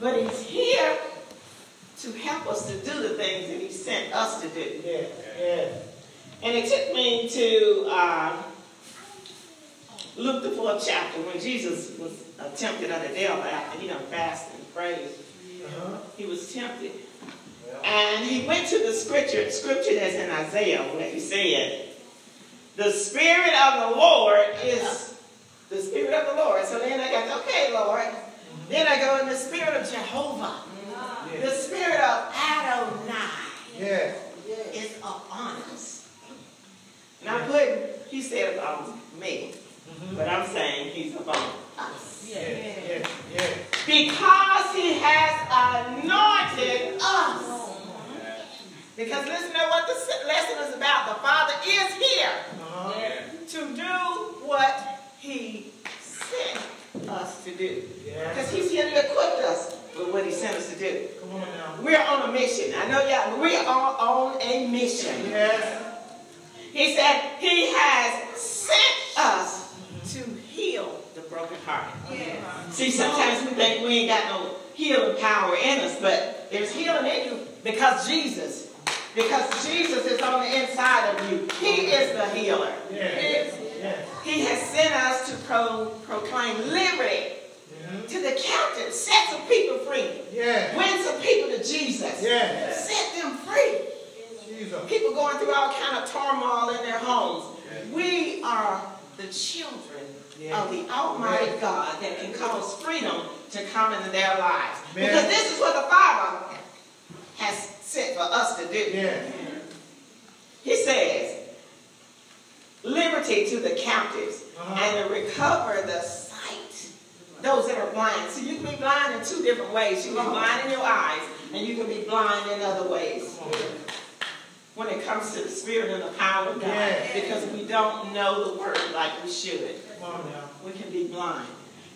but he's here to help us to do the things that he sent us to do. Yeah, yeah. And it took me to uh, Luke the fourth chapter when Jesus was tempted of the devil after he done fasted and prayed. Uh-huh. He was tempted. And he went to the scripture, scripture that's in Isaiah where he said, the Spirit of the Lord is the Spirit of the Lord. So then I got, okay, Lord. Then I go in the Spirit of Jehovah. Yeah. The Spirit of Adonai Yeah. is upon us. And I put, he said about me, but I'm saying he's upon us. Yeah. Yeah. Yeah. Because he has anointed us. Because listen to what the lesson is about. The Father is here Uh-huh. to do what he sent us to do. Because he's here to equip us with what he sent us to do. Come on now. We're on a mission. I know y'all, we are on a mission. Yes. He said he has sent us to heal the brokenhearted. See, sometimes we think we ain't got no healing power in us, but there's healing in you because Jesus, because Jesus is on the inside of you. He is the healer. Yeah. He has sent us to pro- proclaim liberty to the captives, set some people free, Yeah. win some people to Jesus, set them free. Jesus. People going through all kind of turmoil in their homes. We are the children of the Almighty. God that can cause freedom to come into their lives. Because this is what the Father has sent for us to do. He says, liberty to the captives Uh-huh. and to recover the sight. Those that are blind. So you can be blind in two different ways. You can be blind in your eyes, and you can be blind in other ways. When it comes to the spirit and the power of God. Because we don't know the word like we should. Come on now. We can be blind.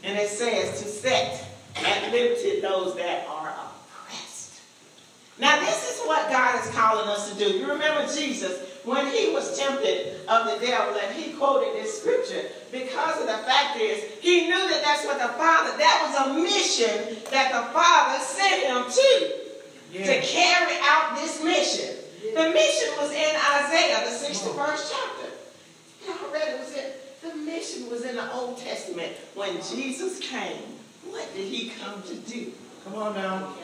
And it says to set at liberty those that are oppressed. Now, this is what God is calling us to do. You remember Jesus when he was tempted of the devil and he quoted this scripture because of the fact is he knew that that's what the Father, that was a mission that the Father sent him to to carry out this mission. The mission was in Isaiah, the 61st chapter. Y'all read it was in, the mission was in the Old Testament. When Jesus came, what did he come to do? Come on now.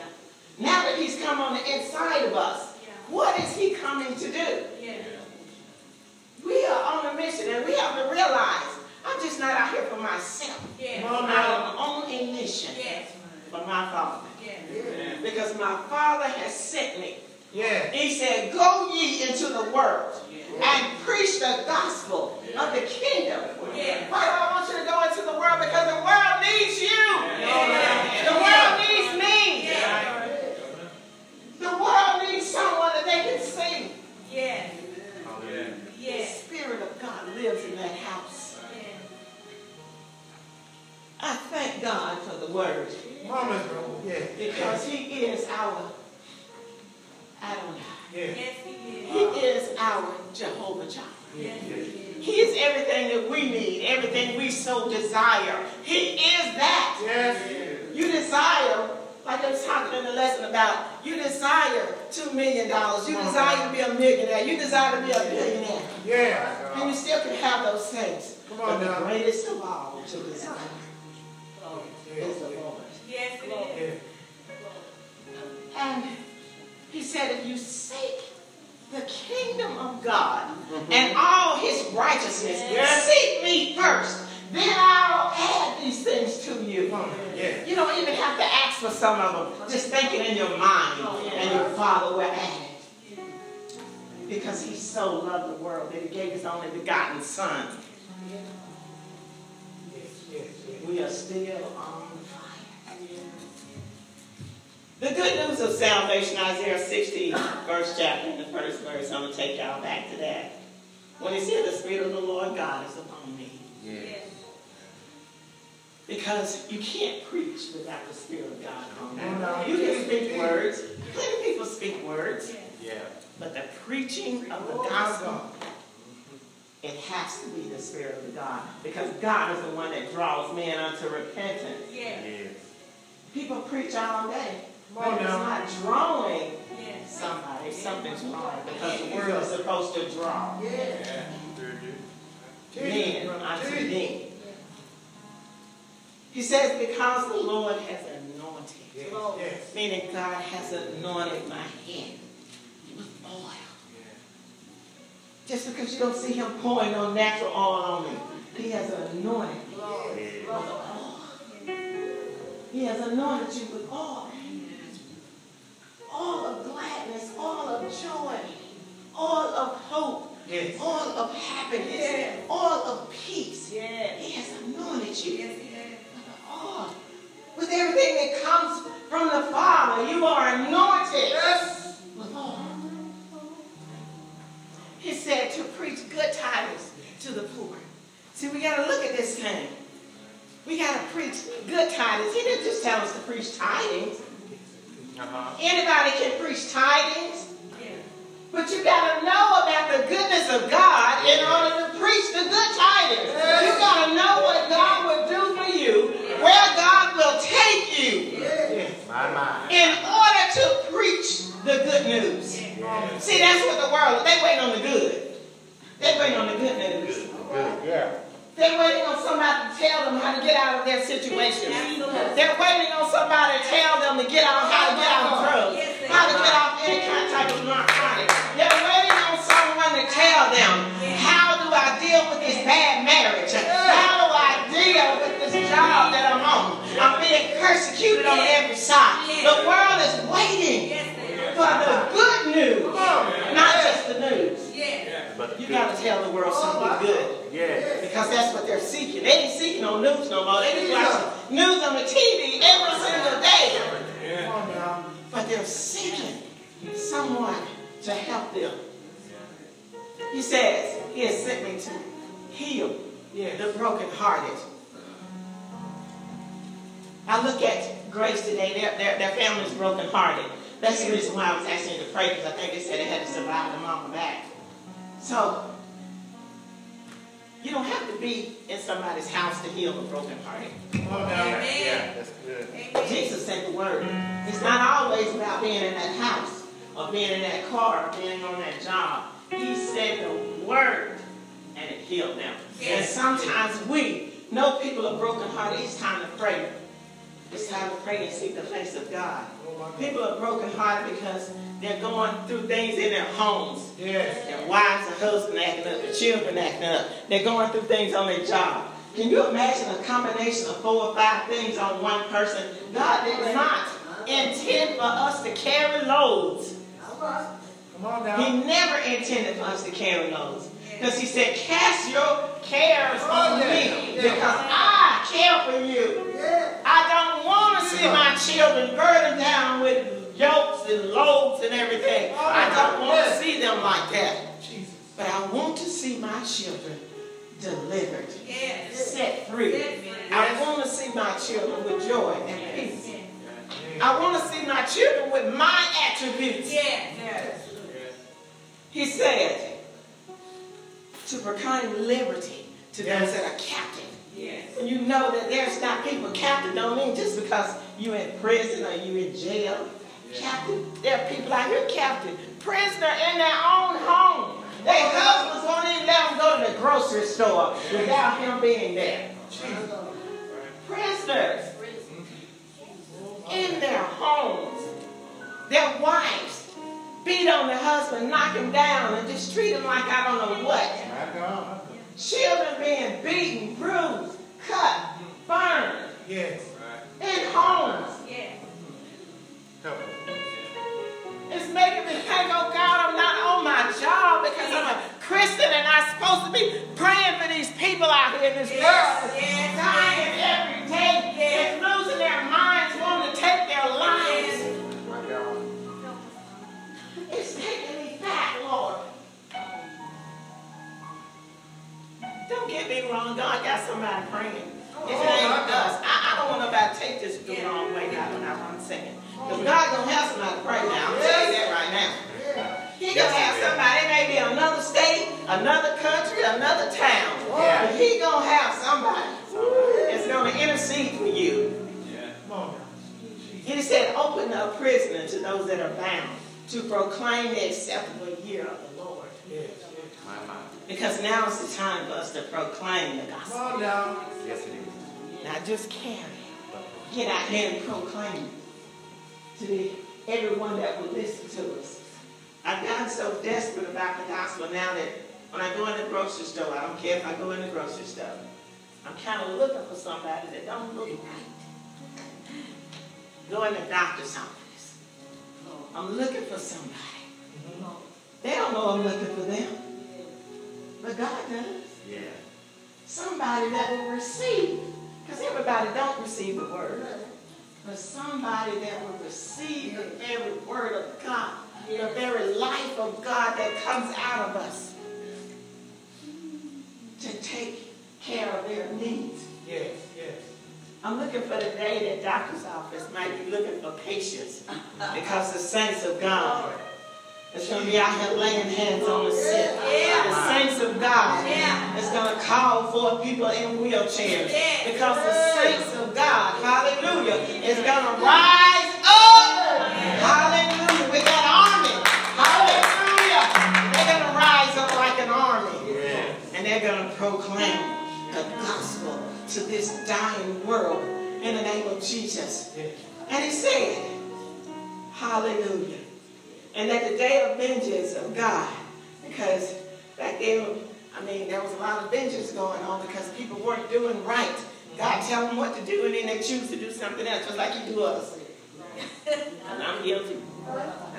Now that he's come on the inside of us, what is he coming to do? We are on a mission and we have to realize I'm just not out here for myself. Come on I now. am on a mission for my Father. Because my Father has sent me. Yeah. He said, Go ye into the world and preach the gospel of the kingdom. Yeah. Why But on the now. greatest of all to desire is Yes, Lord. And he said, if you seek the kingdom of God and all his righteousness, Yes. seek me first, then I'll add these things to you. Come on. Yeah. You don't even have to ask for some of them. Just think it in your mind, oh, and your Father will add it. Because he so loved the world that he gave his only begotten Son. Oh, We are still on fire. The good news of salvation, Isaiah 60, first chapter, in the first verse. I'm going to take y'all back to that. When it said, The Spirit of the Lord God is upon me. Because you can't preach without the Spirit of God on you. You can speak words. Plenty of people speak words. Yeah. But the preaching of the gospel, it has to be the Spirit of God. Because God is the one that draws men unto repentance. Yes. People preach all day, Come but on it's not drawing Yes. somebody. Something's wrong because the word is supposed to draw Yeah. men unto Jesus. me. He says, because the Lord has anointed, Yes. Yes. meaning God has anointed my head with oil. Just because you don't see him pouring on natural oil on me, he has with oil. He has anointed you with oil. All of gladness, all of joy, all of hope, Yes. all of happiness, Yes. all of peace. Yes. He has anointed you Yes, with oil. With everything that comes from the Father, you are anointed Yes. Said to preach good tidings to the poor. See, we got to look at this thing. We got to preach good tidings. He didn't just tell us to preach tidings. Uh-huh. Anybody can preach tidings, Yes. but you got to know about the goodness of God in order to preach the good tidings. You got to know what God will do for you, where God will take you mind. in order to preach the good news. See, that's what the world, they wait on the good. They wait on the good news. Good. Yeah. They're waiting on somebody to tell them how to get out of their situation. They're waiting on somebody to tell them to get out, how to get out of drugs, how to get off any kind of type of narcotic. They're waiting on someone to tell them, how do I deal with this bad marriage? How do I deal with this job that I'm on? I'm being persecuted on every side. The world is waiting for the good news, not just the news. Yes. But You got to tell the world something good. Yes. Because that's what they're seeking. They ain't seeking no news no more. They just watch news on the TV every single day. Come on now. But they're seeking someone to help them. He says, He has sent me to heal the brokenhearted. I look at Grace today, their, their, their family's brokenhearted. That's the reason why I was asking you to pray, because I think they said they had to survive the mama back. So, you don't have to be in somebody's house to heal the broken heart. Amen. Yeah. That's good. Amen. Jesus said the word. It's not always about being in that house or being in that car or being on that job. He said the word and it healed them. And sometimes we know people are brokenhearted. It's time to pray. It's time to pray and seek the face of God. Oh. People are brokenhearted because they're going through things in their homes. Yes. Their wives and husbands acting up, their children acting up. They're going through things on their job. Can you imagine a combination of four or five things on one person? God did not intend for us to carry loads. Come on now. He never intended for us to carry loads. Because he said, cast your cares on oh, me because I care for you. I don't see my children burdened down with yokes and loads and everything. I don't want to see them like that. But I want to see my children delivered, Yes. set free. Yes. I want to see my children with joy and peace. Yes. I want to see my children with my attributes. Yes. Yes. He said to proclaim liberty to those Yes. that are captive. Yes. And you know that there's not people captive don't mean just because you're in prison or you're in jail. Captain, there are people out here captive, prisoner in their own home. Their husbands won't even let them go to the grocery store without him being there. Prisoners in their homes. Their wives beat on their husband, knock him down, and just treat him like I don't know what. Children being beaten, bruised, cut, burned Yes. In homes. Yes. Help. It's making me think, oh God, I'm not on my job because I'm a Christian and I'm supposed to be praying for these people out here in this Yes, world. yes, dying every day. Yes. and losing their minds, wanting to take their lives. My God. It's taking me back, Lord. Don't get me wrong, God got somebody praying. If it ain't us, I, I don't want nobody to take this the wrong way now when I'm saying. Because God gonna have somebody to pray now. I'm telling you that right now. He gonna have somebody, it may be another state, another country, another town. Yeah. But he gonna have somebody that's gonna intercede for you. Come on. He said, open a prisoner to those that are bound to proclaim the acceptable year of the Lord. Yes, yes. My, my. Because now is the time for us to proclaim the gospel. on now. Yes, it is. Not just carry it. Get out there and proclaim it to the, everyone that will listen to us. I've gotten so desperate about the gospel now that when I go in the grocery store, I don't care if I go in the grocery store, I'm kind of looking for somebody that don't look right. Go in the doctor's office. I'm looking for somebody. They don't know I'm looking for them. But God does. Yeah. Somebody that will receive. Because everybody don't receive the word. But somebody that will receive the very word of God. The very life of God that comes out of us. To take care of their needs. Yes, yes. I'm looking for the day that doctor's office might be looking for patients. Because the saints of God is going to be out here laying hands on the sick. The saints of God is going to call for people in wheelchairs. Because the saints of God, hallelujah, is going to rise up. Hallelujah. With that army. Hallelujah. They're going to rise up like an army. And they're going to proclaim the gospel to this dying world in the name of Jesus. And he said, Hallelujah. And that the day of vengeance of God, because back then, I mean, there was a lot of vengeance going on because people weren't doing right. God tell them what to do, and then they choose to do something else, just like He do us. And I'm guilty.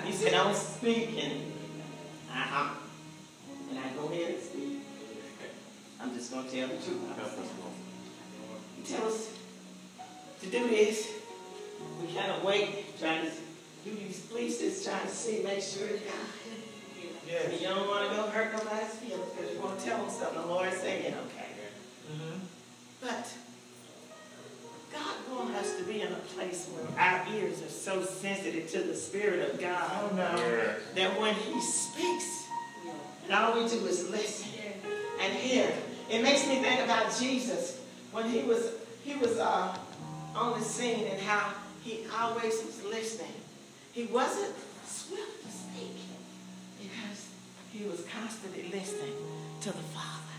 He said, "Don't speak," and uh-huh. and I go ahead and speak. I'm just gonna tell the truth. Help us, Lord. He tells us to do this. We kind of wait, trying to do these polices, trying to see, make sure that Yes. you don't want to go hurt nobody's feelings because you want to tell them something. The Lord's saying, okay. Mm-hmm. But God wants us to be in a place where our ears are so sensitive to the Spirit of God Oh, no. Yeah. that when He speaks, and all we do is listen and hear. It makes me think about Jesus when he was he was uh, on the scene and how he always was listening. He wasn't swift to speak because he was constantly listening to the Father,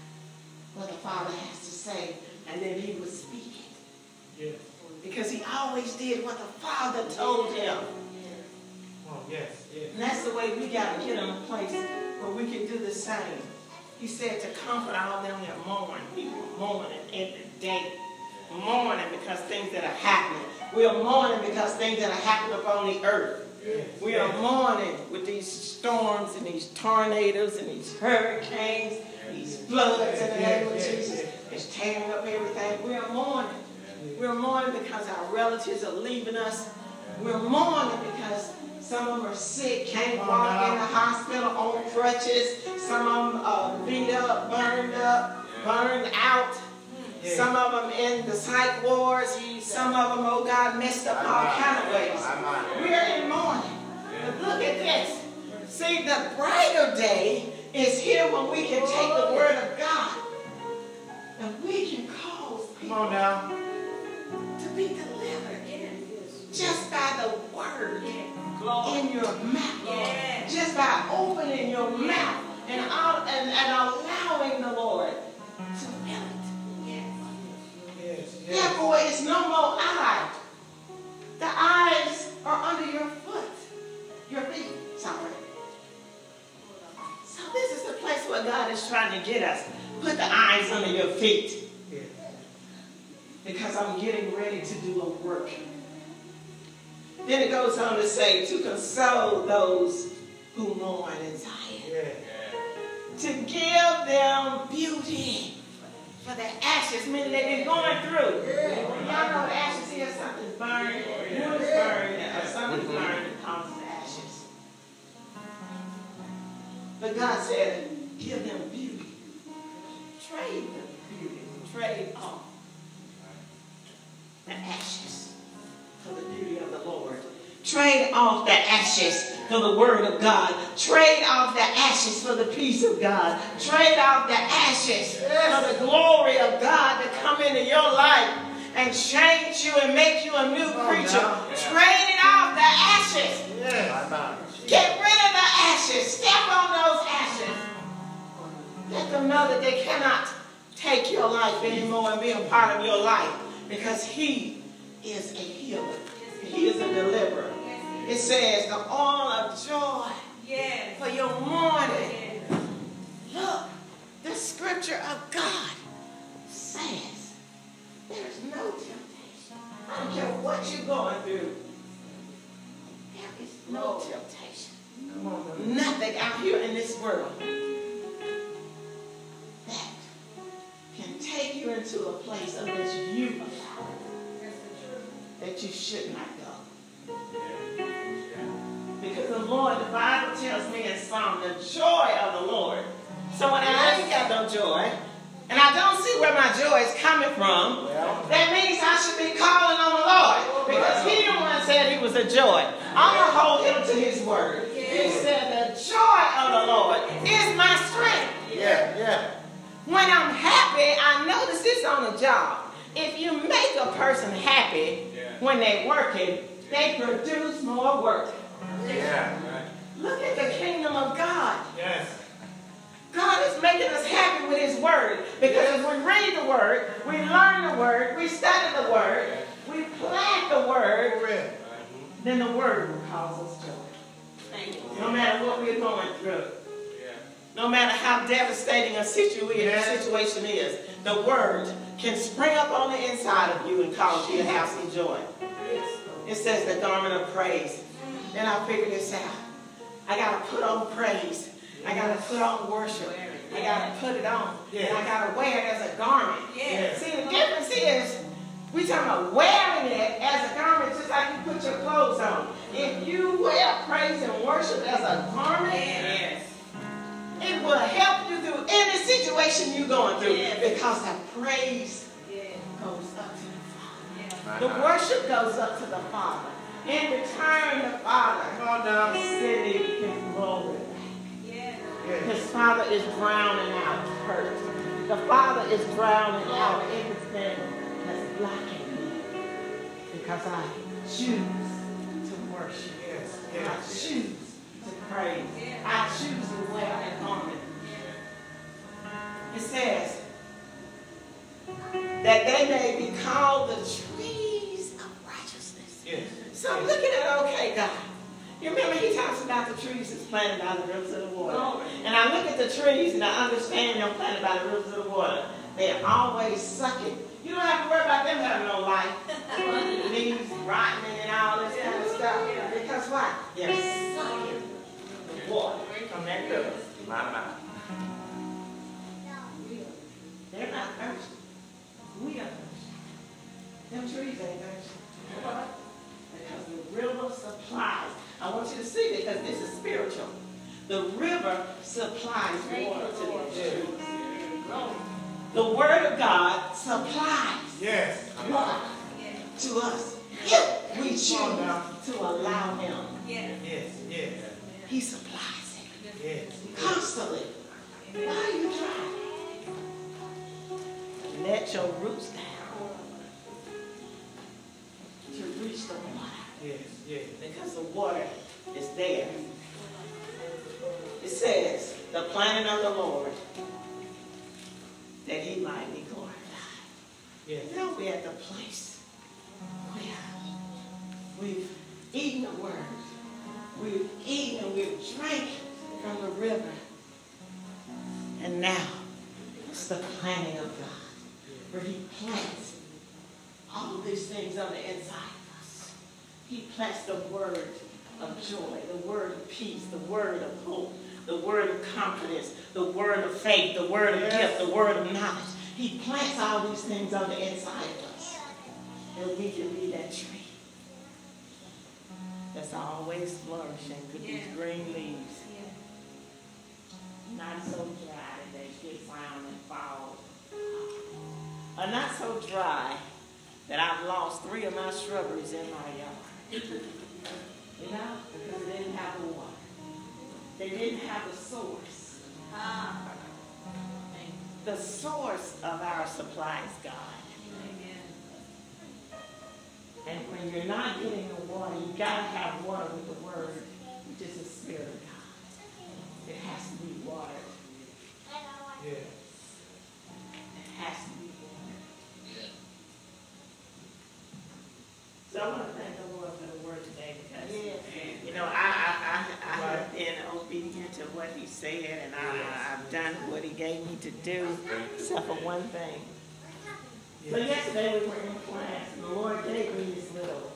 what the Father has to say, and then he would speak it Yes. because he always did what the Father told him. Oh, yes, yes. And that's the way we got to get in a place where we can do the same. He said to comfort all them that mourn. People mourning every day. Mourning because things that are happening. We are mourning because things that are happening upon the earth. We are mourning with these storms and these tornadoes and these hurricanes, these floods in the name of Jesus. It's tearing up everything. We are mourning. We're mourning because our relatives are leaving us. We're mourning because some of them are sick, can't walk in the hospital on crutches. Some of them are beat up, burned up, burned out. Some of them in the psych wards. Some of them, oh God, messed up all kind of ways. We're in mourning. But look at this. See, the brighter day is here when we can take the word of God and we can cause Come people on now. to be delivered just by the word in your mouth. Just by opening your mouth and, out, and, and allowing the Lord to fill it. Yes, yes. Therefore, it's no more eye. The eyes are under your foot. Your feet. Sorry. So this is the place where God is trying to get us. Put the eyes under your feet. Because I'm getting ready to do a work. Then it goes on to say, to console those who mourn in Zion, to give them beauty for the ashes, meaning they've been going through. Y'all know the ashes here, something's burned, wood's burned, or something's mm-hmm. burned that causes ashes. But God said, give them beauty. Trade them beauty. Trade off the ashes for the beauty of the Lord. Trade off the ashes for the word of God. Trade off the ashes for the peace of God. Trade off the ashes for the glory of God to come into your life and change you and make you a new Oh, creature. no. Trade ashes. Yes. My mind. Get rid of the ashes. Step on those ashes. Let them know that they cannot take your life anymore and be a part of your life because He is a healer. He is a deliverer. It says the oil of joy Yes. for your mourning. Yes. Look, the scripture of God says there is no temptation. I don't care what you're going through. There is no temptation. Nothing out here in this world that can take you into a place of which you allow truth. that you should not go. The Lord, the Bible tells me in Psalm, the joy of the Lord. So when I ain't got no joy, and I don't see where my joy is coming from, that means I should be calling on the Lord. Because he the one said he was a joy. I'm going to hold him to his word. He said, the joy of the Lord is my strength. yeah, yeah. When I'm happy, I notice this on the job. If you make a person happy when they're working, they produce more work. Yeah. Look at the kingdom of God. Yes. God is making us happy with His Word because as we read the Word, we learn the Word, we study the Word, we plant the Word, Real. then the Word will cause us joy. Thank you. No matter what we're going through, no matter how devastating a situa- situation is, the Word can spring up on the inside of you and cause you to have some joy. It says the garment of praise. Then I figured this out. I got to put on praise. I got to put on worship. I got to put it on. And I got to wear it as a garment. See, the difference is we talking about wearing it as a garment just like you put your clothes on. If you wear praise and worship as a garment, Yes. it will help you through any situation you're going through Yes. because the praise The worship goes up to the Father. In return, the Father Come on now. is sending His glory. His Father is drowning out hurt. The Father is drowning out everything that's blocking me because I choose to worship. Yes. I choose to praise. I choose to wear a garment. It says that they may be called the trees of righteousness. Yes. So I'm looking at, okay, God. You remember he talks about the trees that's planted by the rivers of the water. And I look at the trees and I understand them planted by the rivers of the water. They're always sucking. You don't have to worry about them having no life. Leaves rotting and all this kind of stuff. Because why? They're sucking the water from that river. My mind. They're not thirsty. We are thirsty. Them trees ain't thirsty. Why? Because the river supplies. I want you to see it because this is spiritual. The river supplies water to the trees. The word of God supplies Yes. water to us if we choose to allow him. Yes. Yes. Yes. He supplies it Yes. constantly. Why are you trying? Let your roots down to reach the water Yes. Yes. because the water is there. It says, the planting of the Lord, that he might be glorified. Yes. Now we're at the place where we've eaten the word, we've eaten and we've drank from the river. And now it's the planting of God, where he plants all these things on the inside. He plants the word of joy, the word of peace, the word of hope, the word of confidence, the word of faith, the word of gift, the word of knowledge. He plants all these things on the inside of us. And we can be that tree that's always flourishing with these green leaves. Yes. Not so dry that they get brown and fall. Or not so dry that I've lost three of my shrubberies in my yard. You know, because they didn't have the water. They didn't have the source. Ah. The source of our supply is God. Amen. And when you're not getting the water you we got to have water do, except for one thing. So yesterday we were in class and the Lord gave me this little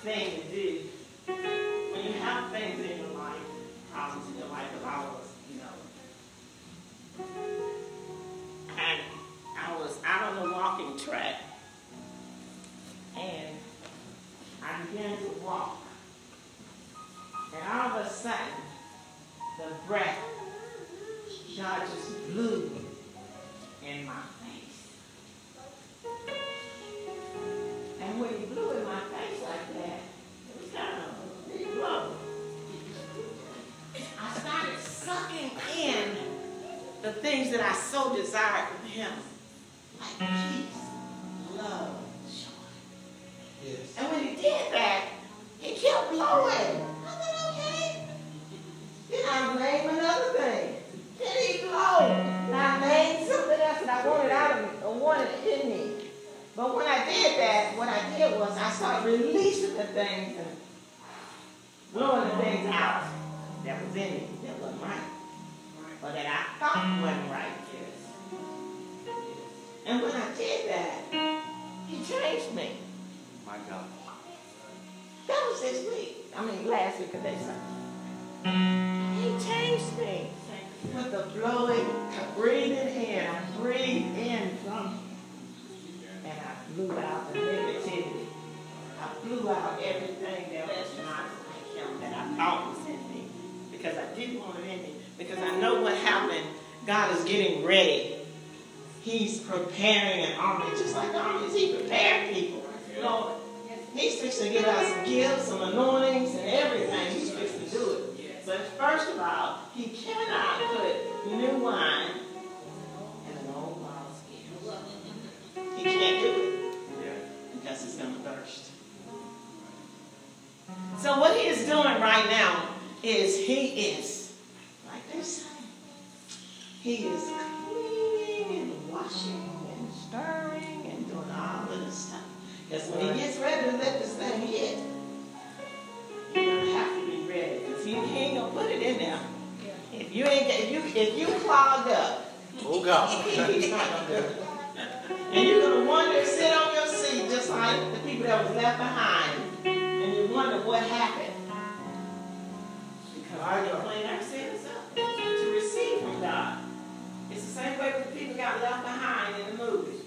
thing to do. When you have things in your life, problems in your life, as I was, you know. And I was out on the walking track and I began to walk. And all of a sudden, the breath, God just blew in my face. And when he blew in my face like that, it was kind of a big blow. I started sucking in the things that I so desired from him, like peace, love, joy. Yes. And when he did that, he kept blowing. I said, okay. Then I named another thing. Blow. And I made something else that I wanted out of me, or wanted it in me. But when I did that, what I did was I started releasing the things and blowing the things out that was in me that wasn't right. Or that I thought wasn't right. And when I did that, he changed me. My God. That was this week. I mean, last week of that He changed me with the blowing, breathing in. I breathed in from. And I blew out the negativity. I blew out everything that was not him that I thought was in me. Because I didn't want it in me. Because I know what happened. God is getting ready. He's preparing an army, just like armies he prepared people. Lord, He's fixing to give some gifts, some anointings, and everything. He's fixing. But first of all, he cannot put new wine in an old wineskin. He can't do it because it's going to burst. So what he is doing right now is he is, if you if clogged up, Oh God. and you're gonna wonder, sit on your seat just like the people that was left behind, and you wonder what happened. Because My we God. clean ourselves up to receive from God. It's the same way when people got left behind in the movie.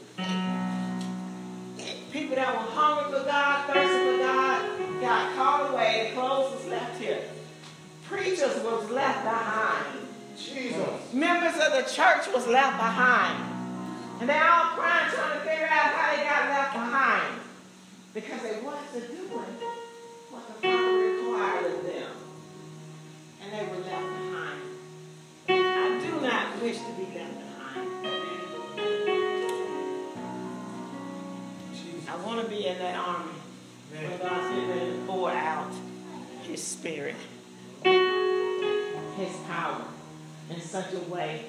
People that were hungry for God, thirsty for God, got called away. The clothes was left here. Preachers was left behind. Jesus. Members of the church was left behind. And they all crying, trying to figure out how they got left behind. Because they wasn't doing what the Father required of them. And they were left behind. I do not wish to be left behind. Jesus. I want to be in that army where. God's ready to pour out His Spirit, His power in such a way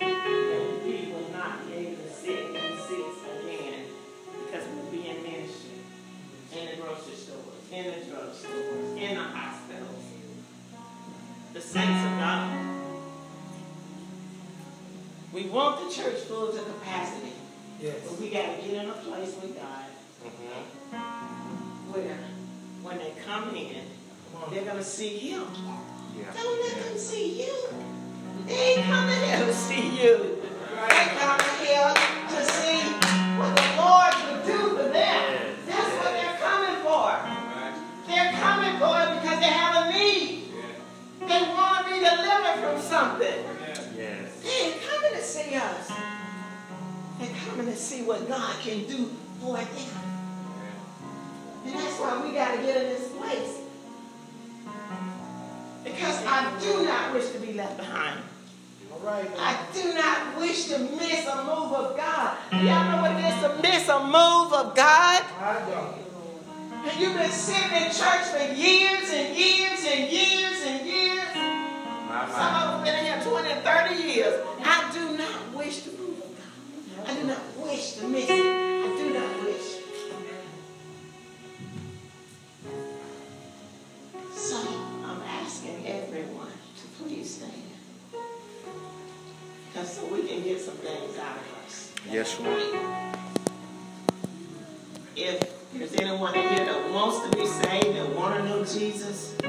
that we will not be able to sit in seats again because we'll be in ministry, in the grocery stores, in the drugstores, in the hospitals. The saints of God. We want the church full to capacity. Yes. But we got to get in a place with God mm-hmm. where when they come in, Come they're going to see Him. Yeah. Don't let them see you. They ain't coming here to see you. They coming here to see what the Lord will do for them. That's what they're coming for. They're coming for it because they have a need. They want to be delivered from something. They ain't coming to see us. They're coming to see what God can do for them. And that's why we got to get in this place. Because I do not wish to be left behind. Right. I do not wish to miss a move of God. Y'all know what it is to miss a move of God? My God. And you've been sitting in church for years and years and years and years. My, Some of them been in here 20 and 30 years. I do not wish to move of God. I do not wish to miss it. Because so we can get some things out of us. Yes, Lord. If there's anyone here that wants to be saved, that want to know Jesus,